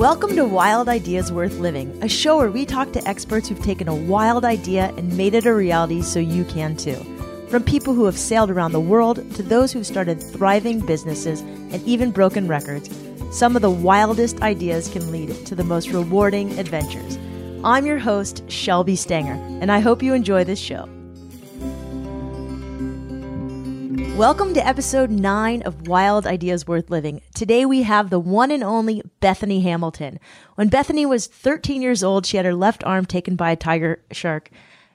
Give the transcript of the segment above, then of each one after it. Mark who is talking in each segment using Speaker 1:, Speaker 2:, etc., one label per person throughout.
Speaker 1: Welcome to Wild Ideas Worth Living, a show where we talk to experts who've taken a wild idea and made it a reality so you can too. From people who have sailed around the world to those who've started thriving businesses and even broken records, some of the wildest ideas can lead to the most rewarding adventures. I'm your host, Shelby Stanger, and I hope you enjoy this show. Welcome to episode 9 of Wild Ideas Worth Living. Today we have the one and only Bethany Hamilton. When Bethany was 13 years old, she had her left arm taken by a tiger shark.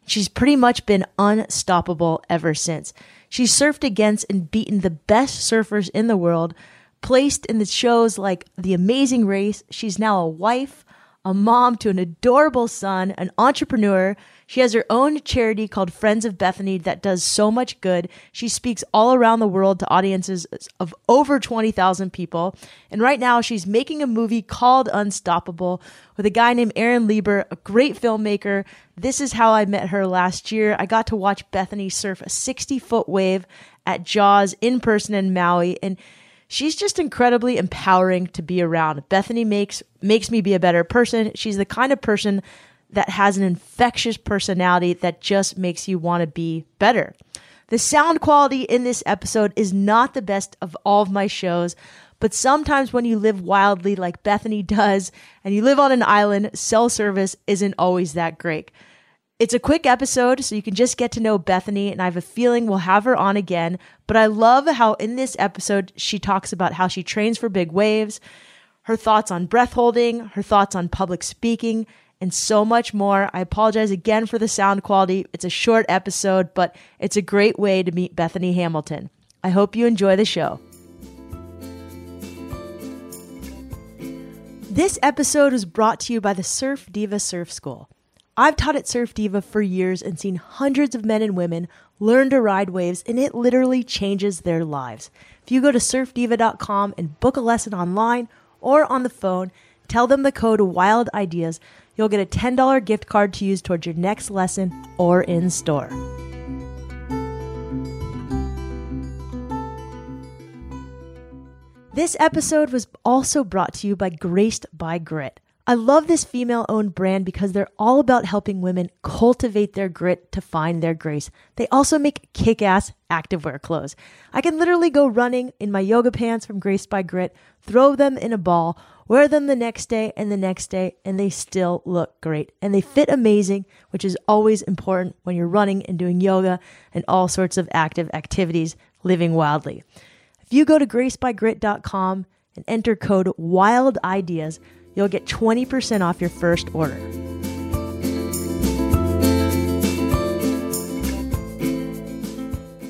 Speaker 1: She's pretty much been unstoppable ever since. She's surfed against and beaten the best surfers in the world, placed in the shows like The Amazing Race. She's now a wife, a mom to an adorable son, an entrepreneur. She has her own charity called Friends of Bethany that does so much good. She speaks all around the world to audiences of over 20,000 people. And right now, she's making a movie called Unstoppable with a guy named Aaron Lieber, a great filmmaker. This is how I met her last year. I got to watch Bethany surf a 60 foot wave at Jaws in person in Maui. And she's just incredibly empowering to be around. Bethany makes makes me be a better person. She's the kind of person that has an infectious personality that just makes you want to be better. The sound quality in this episode is not the best of all of my shows, but sometimes when you live wildly like Bethany does and you live on an island, cell service isn't always that great. It's a quick episode, so you can just get to know Bethany, and I have a feeling we'll have her on again. But I love how in this episode she talks about how she trains for big waves, her thoughts on breath holding, her thoughts on public speaking, and so much more. I apologize again for the sound quality. It's a short episode, but it's a great way to meet Bethany Hamilton. I hope you enjoy the show. This episode was brought to you by the Surf Diva Surf School. I've taught at Surf Diva for years and seen hundreds of men and women learn to ride waves, and it literally changes their lives. If you go to surfdiva.com and book a lesson online or on the phone, tell them the code WILD IDEAS, you'll get a $10 gift card to use towards your next lesson or in store. This episode was also brought to you by Graced by Grit. I love this female owned brand because they're all about helping women cultivate their grit to find their grace. They also make kick ass activewear clothes. I can literally go running in my yoga pants from Grace by Grit, throw them in a ball, wear them the next day and the next day, and they still look great. And they fit amazing, which is always important when you're running and doing yoga and all sorts of active activities, living wildly. If you go to gracebygrit.com and enter code WILD IDEAS, you'll get 20% off your first order.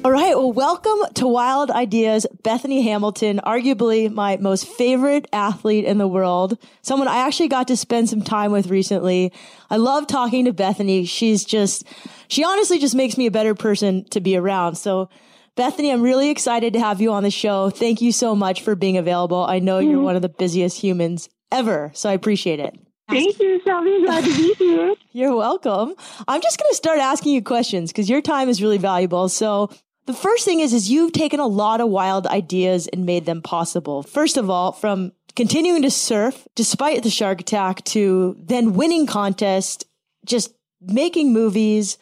Speaker 1: All right. Well, welcome to Wild Ideas, Bethany Hamilton, arguably my most favorite athlete in the world. Someone I actually got to spend some time with recently. I love talking to Bethany. She's just, she honestly just makes me a better person to be around. So, Bethany, I'm really excited to have you on the show. Thank you so much for being available. I know you're mm-hmm. one of the busiest humans ever, so I appreciate it.
Speaker 2: Thank you, Shelby. Glad to be here.
Speaker 1: You're welcome. I'm just going to start asking you questions because your time is really valuable. So the first thing is, is you've taken a lot of wild ideas and made them possible. First of all, from continuing to surf despite the shark attack to then winning contests, just making movies,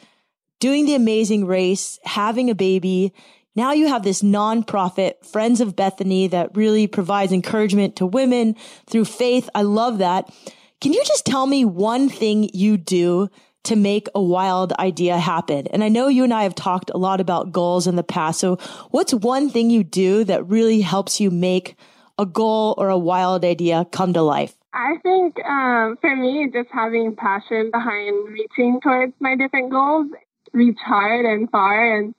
Speaker 1: doing the amazing race, having a baby. Now you have this nonprofit, Friends of Bethany, that really provides encouragement to women through faith. I love that. Can you just tell me one thing you do to make a wild idea happen? And I know you and I have talked a lot about goals in the past. So what's one thing you do that really helps you make a goal or a wild idea come to life?
Speaker 2: I think um, for me, just having passion behind reaching towards my different goals, reach hard and far. And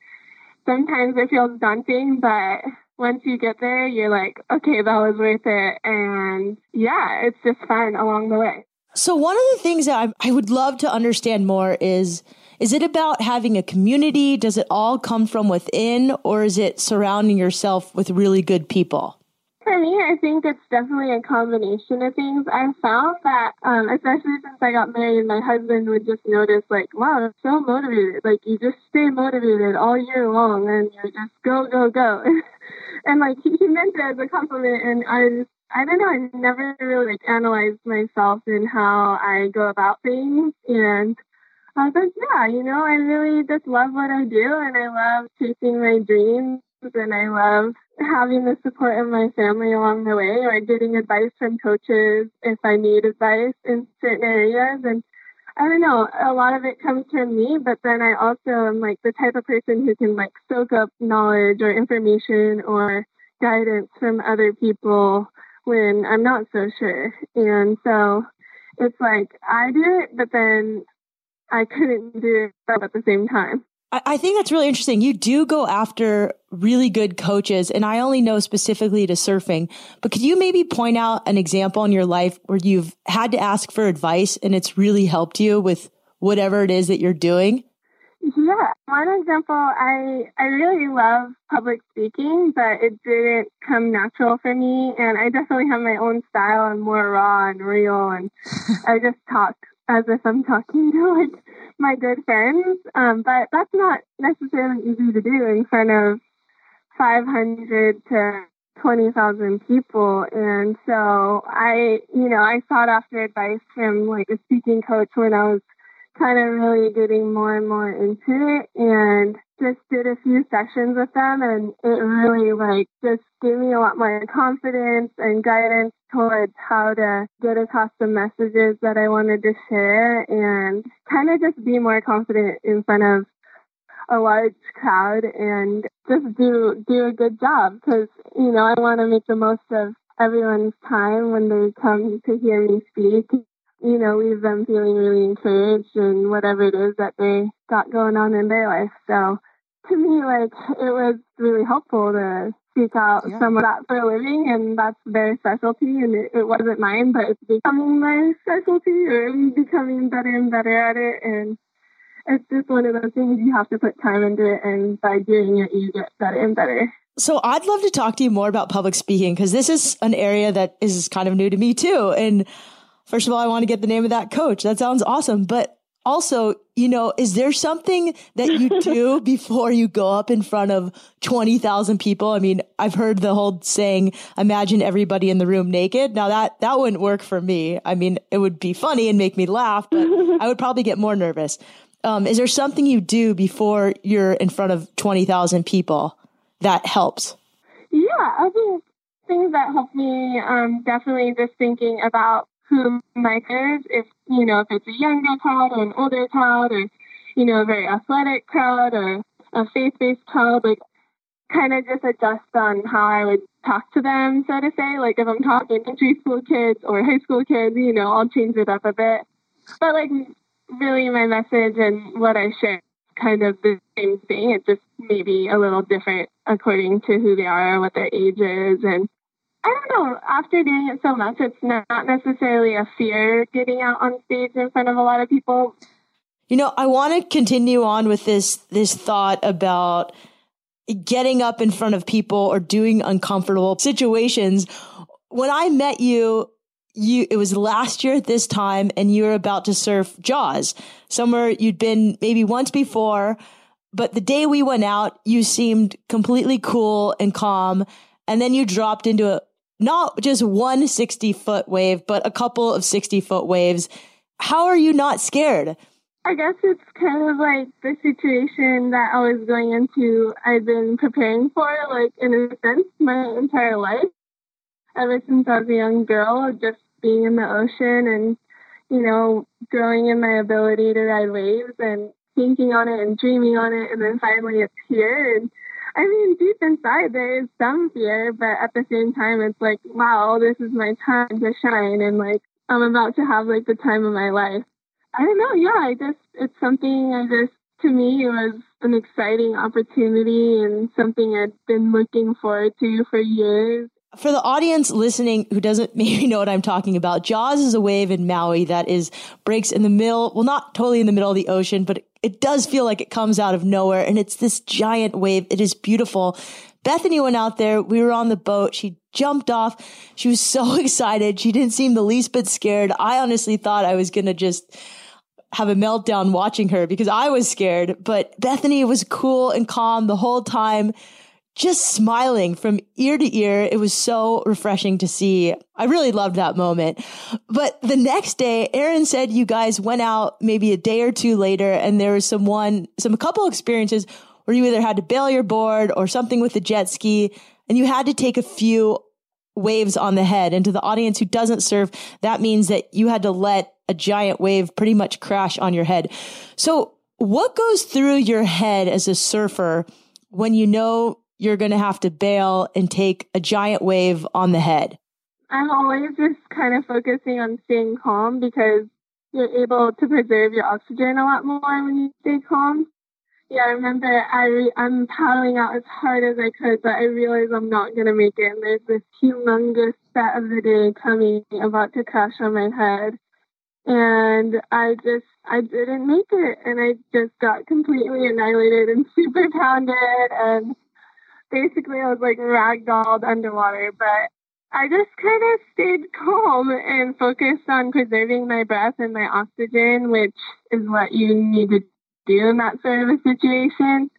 Speaker 2: sometimes it feels daunting, but once you get there, you're like, okay, that was worth it. And yeah, it's just fun along the way.
Speaker 1: So one of the things that I, I would love to understand more is, is it about having a community? Does it all come from within or is it surrounding yourself with really good people?
Speaker 2: For me, I think it's definitely a combination of things. I've found that, um, especially since I got married, my husband would just notice, like, wow, I'm so motivated. Like, you just stay motivated all year long and you just go, go, go. and, like, he, he meant it as a compliment. And I just I don't know, I never really like analyzed myself and how I go about things. And I was like, yeah, you know, I really just love what I do and I love chasing my dreams and I love having the support of my family along the way or getting advice from coaches if I need advice in certain areas. And I don't know, a lot of it comes from me, but then I also am like the type of person who can like soak up knowledge or information or guidance from other people when I'm not so sure. And so it's like I do it, but then I couldn't do it at the same time.
Speaker 1: I think that's really interesting. You do go after really good coaches, and I only know specifically to surfing, but could you maybe point out an example in your life where you've had to ask for advice and it's really helped you with whatever it is that you're doing?
Speaker 2: Yeah, one example, I I really love public speaking, but it didn't come natural for me, and I definitely have my own style and more raw and real, and I just talk as if I'm talking to like my good friends. Um, but that's not necessarily easy to do in front of 500 to 20,000 people. And so I, you know, I sought after advice from like a speaking coach when I was kind of really getting more and more into it and just did a few sessions with them and it really like just gave me a lot more confidence and guidance towards how to get across the messages that I wanted to share and kind of just be more confident in front of a large crowd and just do do a good job because you know I want to make the most of everyone's time when they come to hear me speak you know, leave them feeling really encouraged and whatever it is that they got going on in their life. So to me, like, it was really helpful to seek out yeah. some of that for a living, and that's their specialty. And it, it wasn't mine, but it's becoming my specialty, or becoming better and better at it. And it's just one of those things you have to put time into it, and by doing it, you get better and better.
Speaker 1: So I'd love to talk to you more about public speaking because this is an area that is kind of new to me too. And First of all, I want to get the name of that coach. That sounds awesome. But also, you know, is there something that you do before you go up in front of 20,000 people? I mean, I've heard the whole saying, imagine everybody in the room naked. Now that, that wouldn't work for me. I mean, it would be funny and make me laugh, but I would probably get more nervous. Um, is there something you do before you're in front of 20,000 people that helps?
Speaker 2: Yeah, I think things that help me, um, definitely just thinking about who my is. If you know, if it's a younger crowd or an older crowd, or you know, a very athletic crowd or a faith-based crowd, like kind of just adjust on how I would talk to them, so to say. Like if I'm talking to school kids or high school kids, you know, I'll change it up a bit. But like really my message and what I share kind of the same thing. It's just maybe a little different according to who they are, what their age is, and I don't know. After doing it so much, it's not necessarily a fear getting out on stage in front of a lot of people.
Speaker 1: You know, I want to continue on with this this thought about getting up in front of people or doing uncomfortable situations. When I met you, you it was last year at this time and you were about to surf Jaws, somewhere you'd been maybe once before, but the day we went out, you seemed completely cool and calm and then you dropped into a not just one 60 foot wave, but a couple of 60 foot waves. How are you not scared?
Speaker 2: I guess it's kind of like the situation that I was going into, I've been preparing for, like, in a sense, my entire life. Ever since I was a young girl, just being in the ocean and, you know, growing in my ability to ride waves and thinking on it and dreaming on it. And then finally it's here. And I mean, inside, there is some fear, but at the same time, it's like, wow, this is my time to shine, and like, I'm about to have like the time of my life. I don't know. Yeah, I just, it's something I just, to me, it was an exciting opportunity and something I'd been looking forward to for years.
Speaker 1: For the audience listening who doesn't maybe know what I'm talking about, Jaws is a wave in Maui that is breaks in the middle, well, not totally in the middle of the ocean, but it does feel like it comes out of nowhere and it's this giant wave. It is beautiful. Bethany went out there. We were on the boat. She jumped off. She was so excited. She didn't seem the least bit scared. I honestly thought I was going to just have a meltdown watching her because I was scared, but Bethany was cool and calm the whole time. Just smiling from ear to ear. It was so refreshing to see. I really loved that moment. But the next day, Aaron said you guys went out maybe a day or two later and there was some one, some a couple experiences where you either had to bail your board or something with the jet ski and you had to take a few waves on the head. And to the audience who doesn't surf, that means that you had to let a giant wave pretty much crash on your head. So what goes through your head as a surfer when you know you're going to have to bail and take a giant wave on the head?
Speaker 2: I'm always just kind of focusing on staying calm because you're able to preserve your oxygen a lot more when you stay calm. Yeah, I remember I re- I'm paddling out as hard as I could, but I realize I'm not gonna make it. And there's this humongous set of the day coming, about to crash on my head, and I just I didn't make it, and I just got completely annihilated and super pounded, and basically I was like ragdolled underwater. But I just kind of stayed calm and focused on preserving my breath and my oxygen, which is what you need to do in that sort of a situation.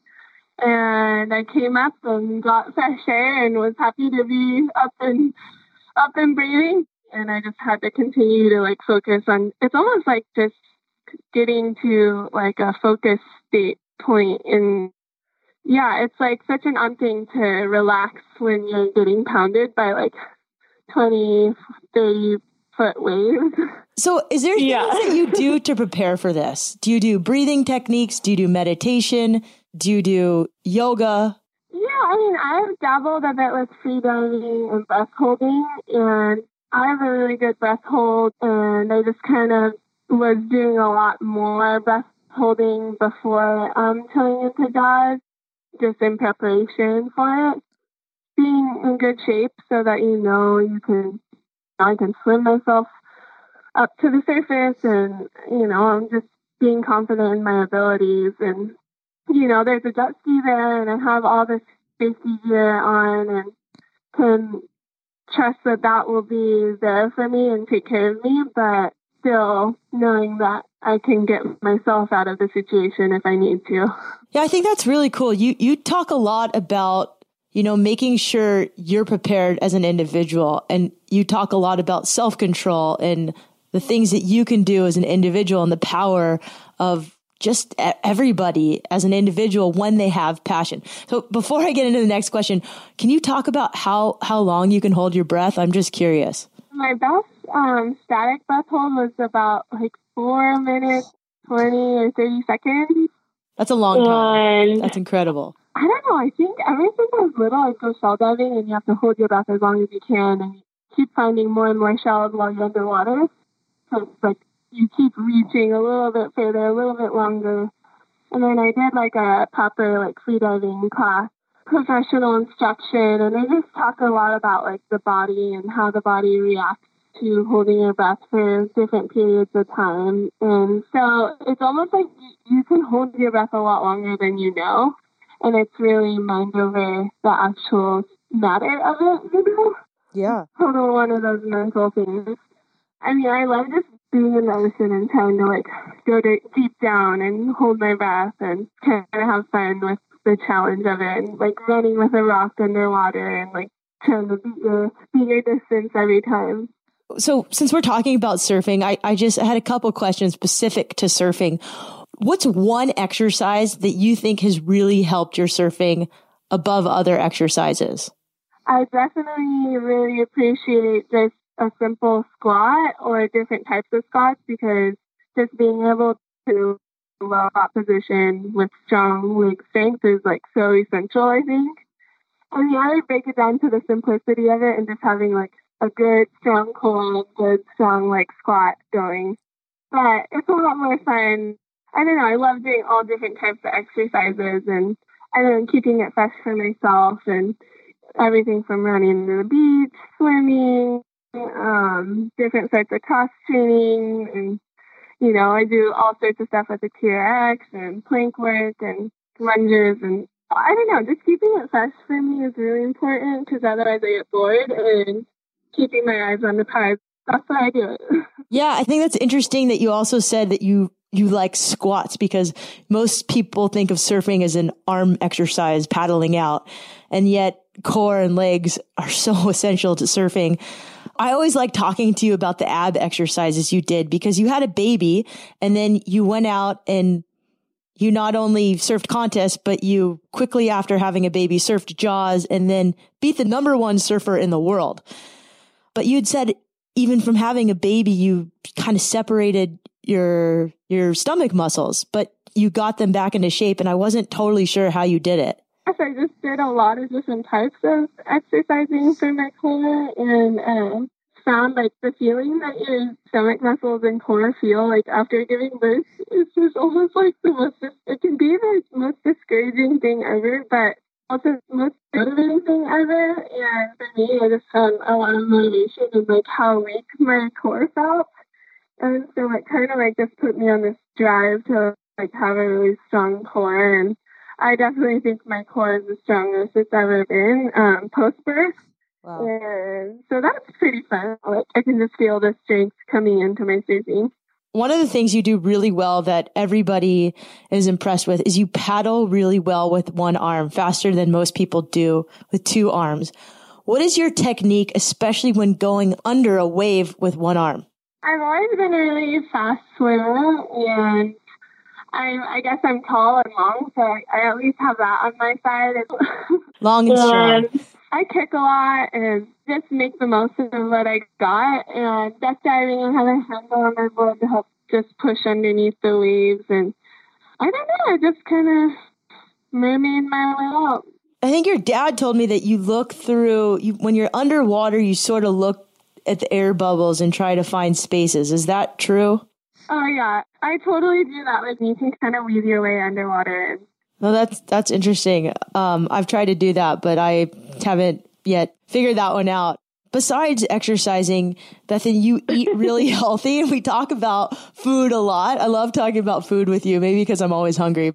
Speaker 2: And I came up and got fresh air and was happy to be up and up and breathing. And I just had to continue to like focus on. It's almost like just getting to like a focus state point in yeah, it's like such an odd thing to relax when you're getting pounded by like 20, 30 foot waves.
Speaker 1: So, is there yeah. things that you do to prepare for this? Do you do breathing techniques? Do you do meditation? Do you do yoga?
Speaker 2: Yeah, I mean, I've dabbled a bit with free diving and breath holding, and I have a really good breath hold, and I just kind of was doing a lot more breath holding before um, turning into dive, just in preparation for it. Being in good shape so that you know you can I can swim myself up to the surface and, you know, I'm just being confident in my abilities. And, you know, there's a jet ski there and I have all this safety gear on and can trust that that will be there for me and take care of me, but still knowing that I can get myself out of the situation if I need to.
Speaker 1: Yeah, I think that's really cool. You you talk a lot about you know, making sure you're prepared as an individual. And you talk a lot about self control and the things that you can do as an individual and the power of just everybody as an individual when they have passion. So before I get into the next question, can you talk about how, how long you can hold your breath? I'm just curious.
Speaker 2: My best um, static breath hold was about like four minutes, 20 or 30 seconds.
Speaker 1: That's a long time. That's incredible.
Speaker 2: I don't know. I think ever since I was little, I go shell diving and you have to hold your breath as long as you can and you keep finding more and more shells while you're underwater. So it's like you keep reaching a little bit further, a little bit longer. And then I did like a proper like free diving class, professional instruction, and they just talk a lot about like the body and how the body reacts to holding your breath for different periods of time. And so it's almost like you can hold your breath a lot longer than you know and it's really mind over the actual matter of it, you know?
Speaker 1: Yeah.
Speaker 2: Total one of those mental things. I mean, I love just being in the ocean and trying to like go to deep down and hold my breath and kind of have fun with the challenge of it and like running with a rock underwater and like trying to beat your, beat your distance every time.
Speaker 1: So since we're talking about surfing, I, I just had a couple questions specific to surfing. What's one exercise that you think has really helped your surfing above other exercises?
Speaker 2: I definitely really appreciate just a simple squat or different types of squats because just being able to low that position with strong leg strength is like so essential, I think. I mean, I break it down to the simplicity of it and just having like a good strong core, good strong like squat going. But it's a lot more fun I don't know. I love doing all different types of exercises and and then keeping it fresh for myself and everything from running to the beach, swimming, um, different sorts of cross training, and you know, I do all sorts of stuff with the TRX and plank work and lunges and I don't know, just keeping it fresh for me is really important because otherwise I get bored and keeping my eyes on the prize. That's why I do it.
Speaker 1: Yeah, I think that's interesting that you also said that you you like squats because most people think of surfing as an arm exercise, paddling out. And yet core and legs are so essential to surfing. I always like talking to you about the ab exercises you did because you had a baby and then you went out and you not only surfed contests, but you quickly after having a baby surfed Jaws and then beat the number one surfer in the world. But you'd said even from having a baby, you kind of separated your, your stomach muscles, but you got them back into shape. And I wasn't totally sure how you did it.
Speaker 2: Yes, I just did a lot of different types of exercising for my core and uh, found like the feeling that your stomach muscles and core feel like after giving birth is just almost like the most, it can be the most discouraging thing ever, but also ever. And for me, I just found a lot of motivation in like how weak my core felt. And so it kind of like just put me on this drive to like have a really strong core and I definitely think my core is the strongest it's ever been um, post birth. Wow. And so that's pretty fun. Like I can just feel the strength coming into my surfing.
Speaker 1: One of the things you do really well that everybody is impressed with is you paddle really well with one arm, faster than most people do with two arms. What is your technique, especially when going under a wave with one arm?
Speaker 2: I've always been a really fast swimmer and I, I guess I'm tall and long, so I, I at least have that on my side.
Speaker 1: long and strong.
Speaker 2: I kick a lot and just make the most of what I got. And duck diving, I have a handle on my board to help just push underneath the waves. And I don't know, I just kind of mermaid my way out.
Speaker 1: I think your dad told me that you look through, you, when you're underwater, you sort of look at the air bubbles and try to find spaces. Is that true?
Speaker 2: Oh yeah, I totally do that. Like you can kind of weave your way underwater.
Speaker 1: Well, that's that's interesting. Um, I've tried to do that, but I haven't yet figured that one out. Besides exercising, Bethany, you eat really healthy, and we talk about food a lot. I love talking about food with you, maybe because I'm always hungry.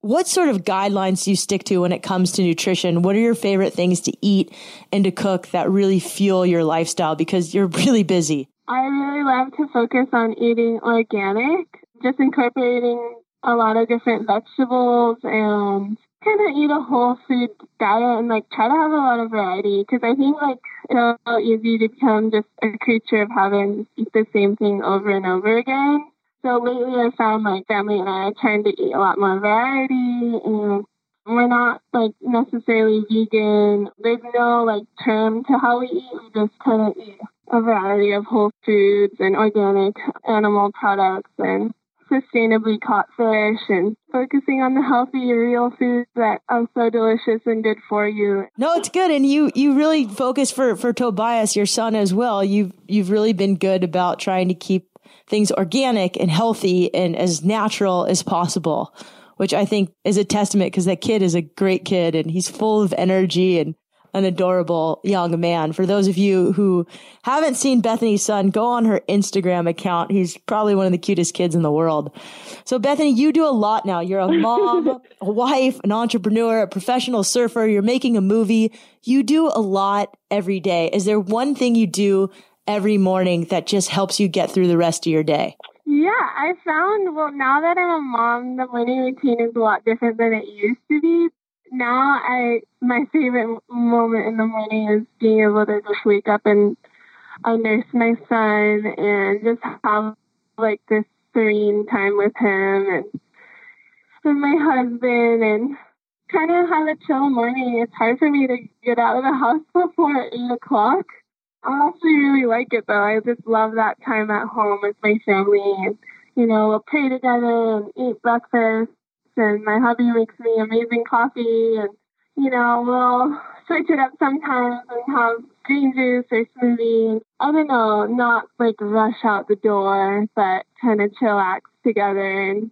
Speaker 1: What sort of guidelines do you stick to when it comes to nutrition? What are your favorite things to eat and to cook that really fuel your lifestyle? Because you're really busy.
Speaker 2: I really love to focus on eating organic, just incorporating a lot of different vegetables and kind of eat a whole food diet and like try to have a lot of variety because I think like it's so easy to become just a creature of habit eat the same thing over and over again. So lately I found my family and I are trying to eat a lot more variety and we're not like necessarily vegan. There's no like term to how we eat. We just kind of eat a variety of whole foods and organic animal products and sustainably caught fish and focusing on the healthy real foods that are so delicious and good for you.
Speaker 1: No, it's good. And you, you really focus for, for Tobias, your son as well. You've, you've really been good about trying to keep things organic and healthy and as natural as possible, which I think is a testament because that kid is a great kid and he's full of energy and an adorable young man. For those of you who haven't seen Bethany's son, go on her Instagram account. He's probably one of the cutest kids in the world. So Bethany, you do a lot now. You're a mom, a wife, an entrepreneur, a professional surfer. You're making a movie. You do a lot every day. Is there one thing you do every morning that just helps you get through the rest of your day?
Speaker 2: Yeah, I found, well, now that I'm a mom, the morning routine is a lot different than it used to be now I my favorite moment in the morning is being able to just wake up and I nurse my son and just have like this serene time with him and with my husband and kind of have a chill morning. It's hard for me to get out of the house before eight o'clock. I actually really like it though. I just love that time at home with my family and you know, we'll pray together and eat breakfast and my hubby makes me amazing coffee and you know we'll switch it up sometimes and have green juice or smoothie i don't know not like rush out the door but kind of chillax together and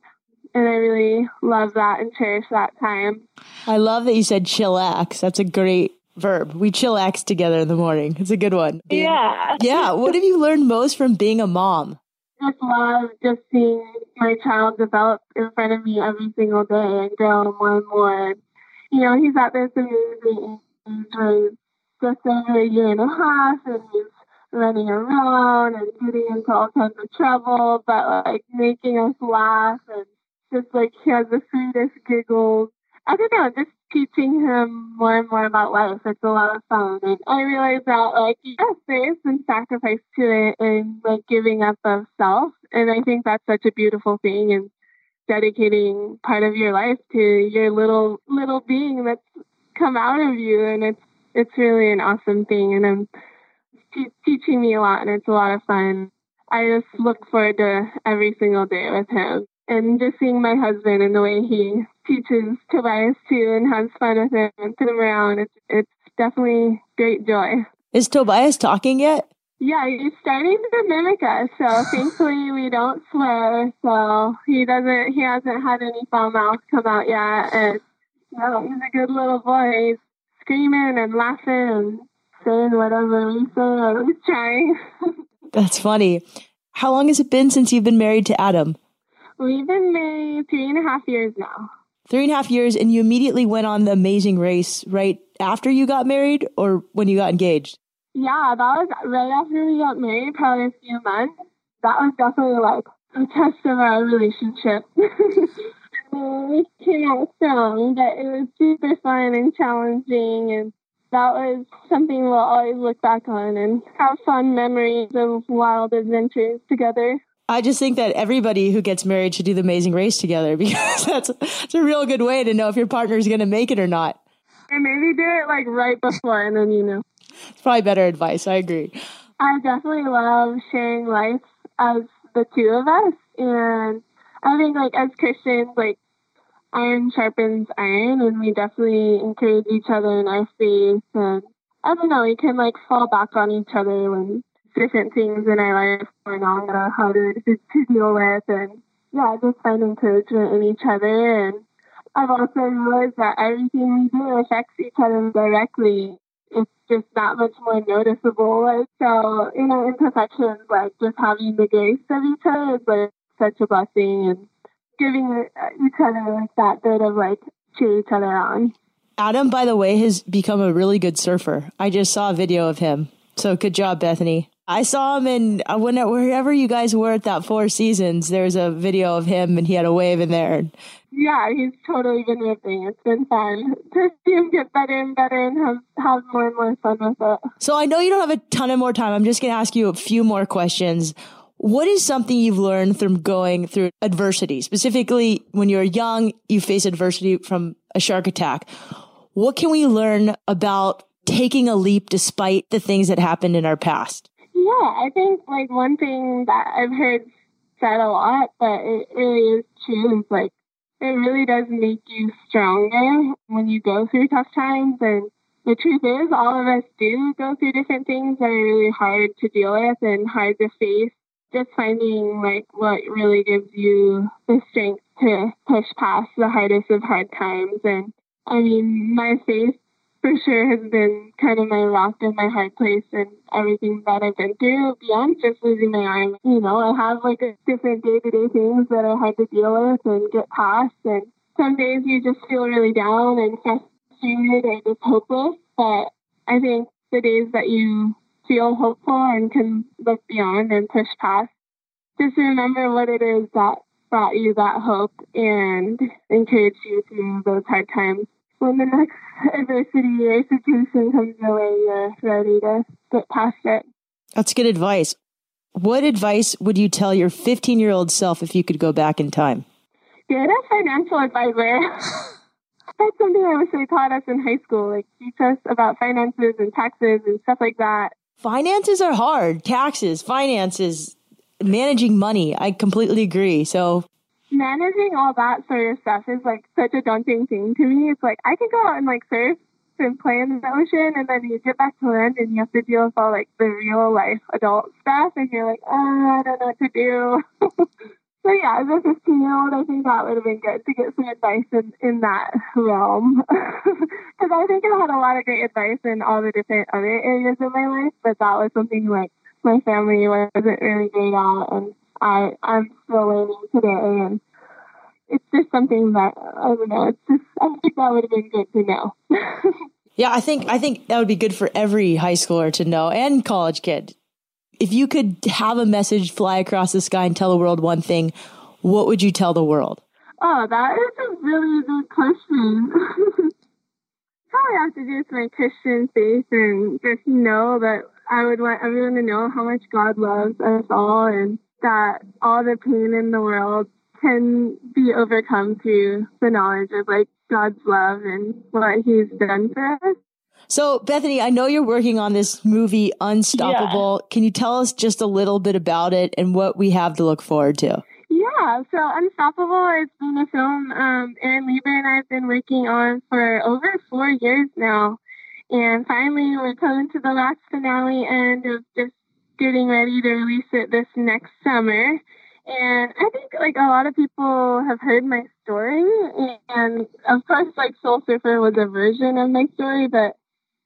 Speaker 2: and I really love that and cherish that time.
Speaker 1: I love that you said chillax. That's a great verb. We chillax together in the morning. It's a good one.
Speaker 2: Yeah.
Speaker 1: yeah. What have you learned most from being a mom?
Speaker 2: Just love just seeing my child develop in front of me every single day and grow more and more. You know, he's at this amazing age where he's just over a year and a half and he's running around and getting into all kinds of trouble, but like making us laugh and just like he has the sweetest giggles. I don't know, just teaching him more and more about life. It's a lot of fun. And I realized that like yes, there is some sacrifice to it and like giving up of self. And I think that's such a beautiful thing and dedicating part of your life to your little little being that's come out of you and it's it's really an awesome thing and I'm t- teaching me a lot and it's a lot of fun. I just look forward to every single day with him and just seeing my husband and the way he teaches Tobias too and has fun with him and put him around. It's it's definitely great joy.
Speaker 1: Is Tobias talking yet?
Speaker 2: Yeah, he's starting to mimic us. So thankfully we don't swear. So he doesn't. He hasn't had any foul mouth come out yet. And he's a good little boy. He's screaming and laughing and saying whatever we say. Or he's trying.
Speaker 1: That's funny. How long has it been since you've been married to Adam?
Speaker 2: We've been married three and a half years now.
Speaker 1: Three and a half years, and you immediately went on the amazing race right after you got married or when you got engaged?
Speaker 2: Yeah, that was right after we got married, probably a few months. That was definitely like a test of our relationship. we came out strong, but it was super fun and challenging, and that was something we'll always look back on and have fun memories of wild adventures together.
Speaker 1: I just think that everybody who gets married should do the amazing race together because that's, that's a real good way to know if your partner is going to make it or not.
Speaker 2: And maybe do it like right before and then you know.
Speaker 1: It's probably better advice. I agree.
Speaker 2: I definitely love sharing life as the two of us. And I think like as Christians, like iron sharpens iron and we definitely encourage each other in our faith and I don't know, we can like fall back on each other when different things in our life going on that are harder to, to deal with and yeah, just find encouragement in each other and I've also realized that everything we do affects each other directly. It's just that much more noticeable. Like, so, you know, imperfections, like just having the grace of each other is like such a blessing and giving each other like that bit of like cheer each other on.
Speaker 1: Adam, by the way, has become a really good surfer. I just saw a video of him. So good job, Bethany. I saw him in uh, when wherever you guys were at that Four Seasons. There's a video of him, and he had a wave in there.
Speaker 2: Yeah, he's totally been ripping. It's been fun to see him get better and better and have have more and more fun with it.
Speaker 1: So I know you don't have a ton of more time. I'm just going to ask you a few more questions. What is something you've learned from going through adversity? Specifically, when you're young, you face adversity from a shark attack. What can we learn about taking a leap despite the things that happened in our past?
Speaker 2: Yeah, I think like one thing that I've heard said a lot, but it really is true is like it really does make you stronger when you go through tough times. And the truth is, all of us do go through different things that are really hard to deal with and hard to face. Just finding like what really gives you the strength to push past the hardest of hard times. And I mean, my faith for sure has been kind of my rock and my hard place and everything that I've been through beyond just losing my arm. You know, I have like a different day to day things that are hard to deal with and get past. And some days you just feel really down and frustrated and just hopeless. But I think the days that you feel hopeful and can look beyond and push past, just remember what it is that brought you that hope and encouraged you through those hard times when the next adversity or situation comes your way, you're ready to get past it.
Speaker 1: That's good advice. What advice would you tell your 15 year old self if you could go back in time?
Speaker 2: Get a financial advisor. That's something I wish they taught us in high school, like teach us about finances and taxes and stuff like that.
Speaker 1: Finances are hard. Taxes, finances, managing money. I completely agree. So
Speaker 2: managing all that sort of stuff is like such a daunting thing to me. It's like I can go out and like surf and play in the ocean, and then you get back to land and you have to deal with all like the real life adult stuff, and you're like, oh, I don't know what to do. so yeah, as a 15 year old, I think that would have been good to get some advice in, in that realm. Because I think I had a lot of great advice in all the different other areas of my life, but that was something like my family wasn't really great at, and I I'm still learning today, and it's just something that I don't know. It's just I think that would have been good to know.
Speaker 1: yeah, I think I think that would be good for every high schooler to know and college kid. If you could have a message fly across the sky and tell the world one thing, what would you tell the world?
Speaker 2: Oh, that is a really good question. Probably have to do with my Christian faith and just know that I would want everyone to know how much God loves us all and that all the pain in the world can be overcome through the knowledge of like God's love and what He's done for us.
Speaker 1: So, Bethany, I know you're working on this movie, Unstoppable. Yeah. Can you tell us just a little bit about it and what we have to look forward to?
Speaker 2: Yeah, so Unstoppable has been a film um, Aaron Lieber and I have been working on for over four years now. And finally, we're coming to the last finale end of just getting ready to release it this next summer. And I think like a lot of people have heard my story, and of course, like Soul Surfer was a version of my story, but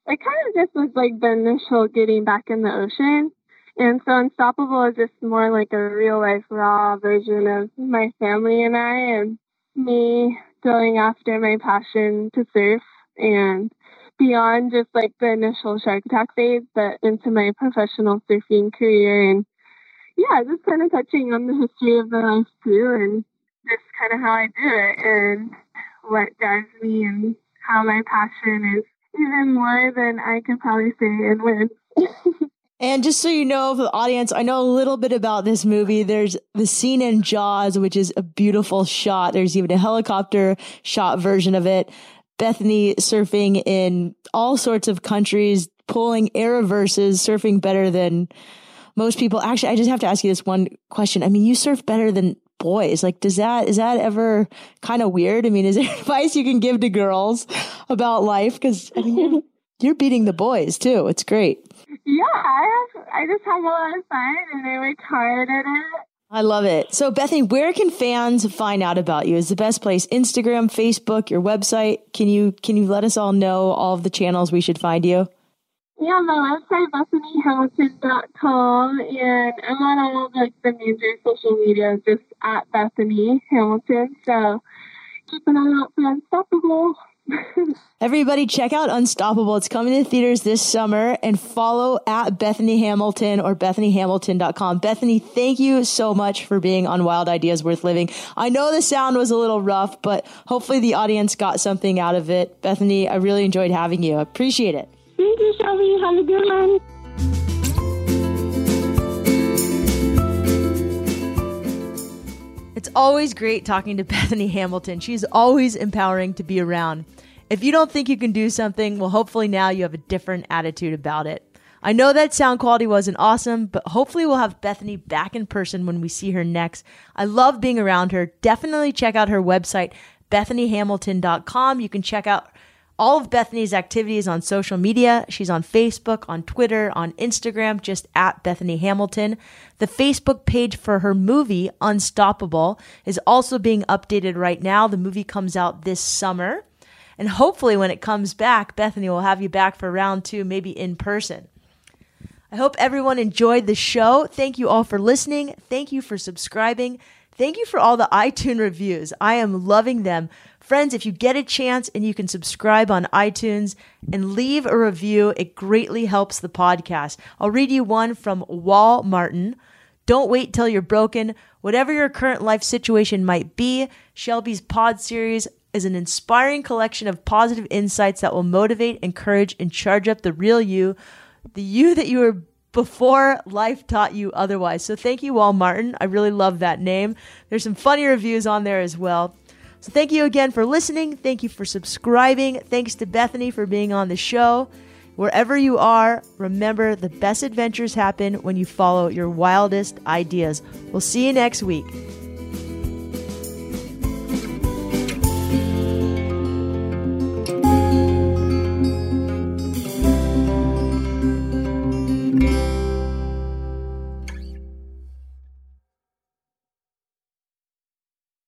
Speaker 2: it kind of just was like the initial getting back in the ocean. And so Unstoppable is just more like a real life raw version of my family and I and me going after my passion to surf and beyond just like the initial shark attack phase, but into my professional surfing career and yeah, just kind of touching on the history of the life too and just kind of how I do it and what drives me and how my passion is even more than I could probably say in words.
Speaker 1: And just so you know, for the audience, I know a little bit about this movie. There's the scene in Jaws, which is a beautiful shot. There's even a helicopter shot version of it. Bethany surfing in all sorts of countries, pulling air reverses, surfing better than most people. Actually, I just have to ask you this one question. I mean, you surf better than boys. Like, does that, is that ever kind of weird? I mean, is there advice you can give to girls about life? Cause I mean, you're, you're beating the boys too. It's great.
Speaker 2: Yeah, I have, I just have a lot of fun and I work hard at it.
Speaker 1: I love it. So, Bethany, where can fans find out about you? Is the best place Instagram, Facebook, your website? Can you can you let us all know all of the channels we should find you?
Speaker 2: Yeah, my website BethanyHamilton.com, and I'm on all of like the major social media, just at Bethany Hamilton. So keep an eye out for Unstoppable.
Speaker 1: Everybody, check out Unstoppable. It's coming to theaters this summer and follow at Bethany Hamilton or BethanyHamilton.com. Bethany, thank you so much for being on Wild Ideas Worth Living. I know the sound was a little rough, but hopefully the audience got something out of it. Bethany, I really enjoyed having you. I appreciate it.
Speaker 2: Thank you, Shelby. Have a good one.
Speaker 1: It's always great talking to Bethany Hamilton. She's always empowering to be around. If you don't think you can do something, well, hopefully now you have a different attitude about it. I know that sound quality wasn't awesome, but hopefully we'll have Bethany back in person when we see her next. I love being around her. Definitely check out her website, bethanyhamilton.com. You can check out all of Bethany's activities on social media. She's on Facebook, on Twitter, on Instagram, just at Bethany Hamilton. The Facebook page for her movie, Unstoppable, is also being updated right now. The movie comes out this summer. And hopefully, when it comes back, Bethany will have you back for round two, maybe in person. I hope everyone enjoyed the show. Thank you all for listening. Thank you for subscribing. Thank you for all the iTunes reviews. I am loving them. Friends, if you get a chance and you can subscribe on iTunes and leave a review, it greatly helps the podcast. I'll read you one from Wall Martin. Don't wait till you're broken. Whatever your current life situation might be, Shelby's pod series is an inspiring collection of positive insights that will motivate, encourage, and charge up the real you, the you that you were before life taught you otherwise. So thank you, Wall Martin. I really love that name. There's some funny reviews on there as well. So thank you again for listening. Thank you for subscribing. Thanks to Bethany for being on the show. Wherever you are, remember the best adventures happen when you follow your wildest ideas. We'll see you next week.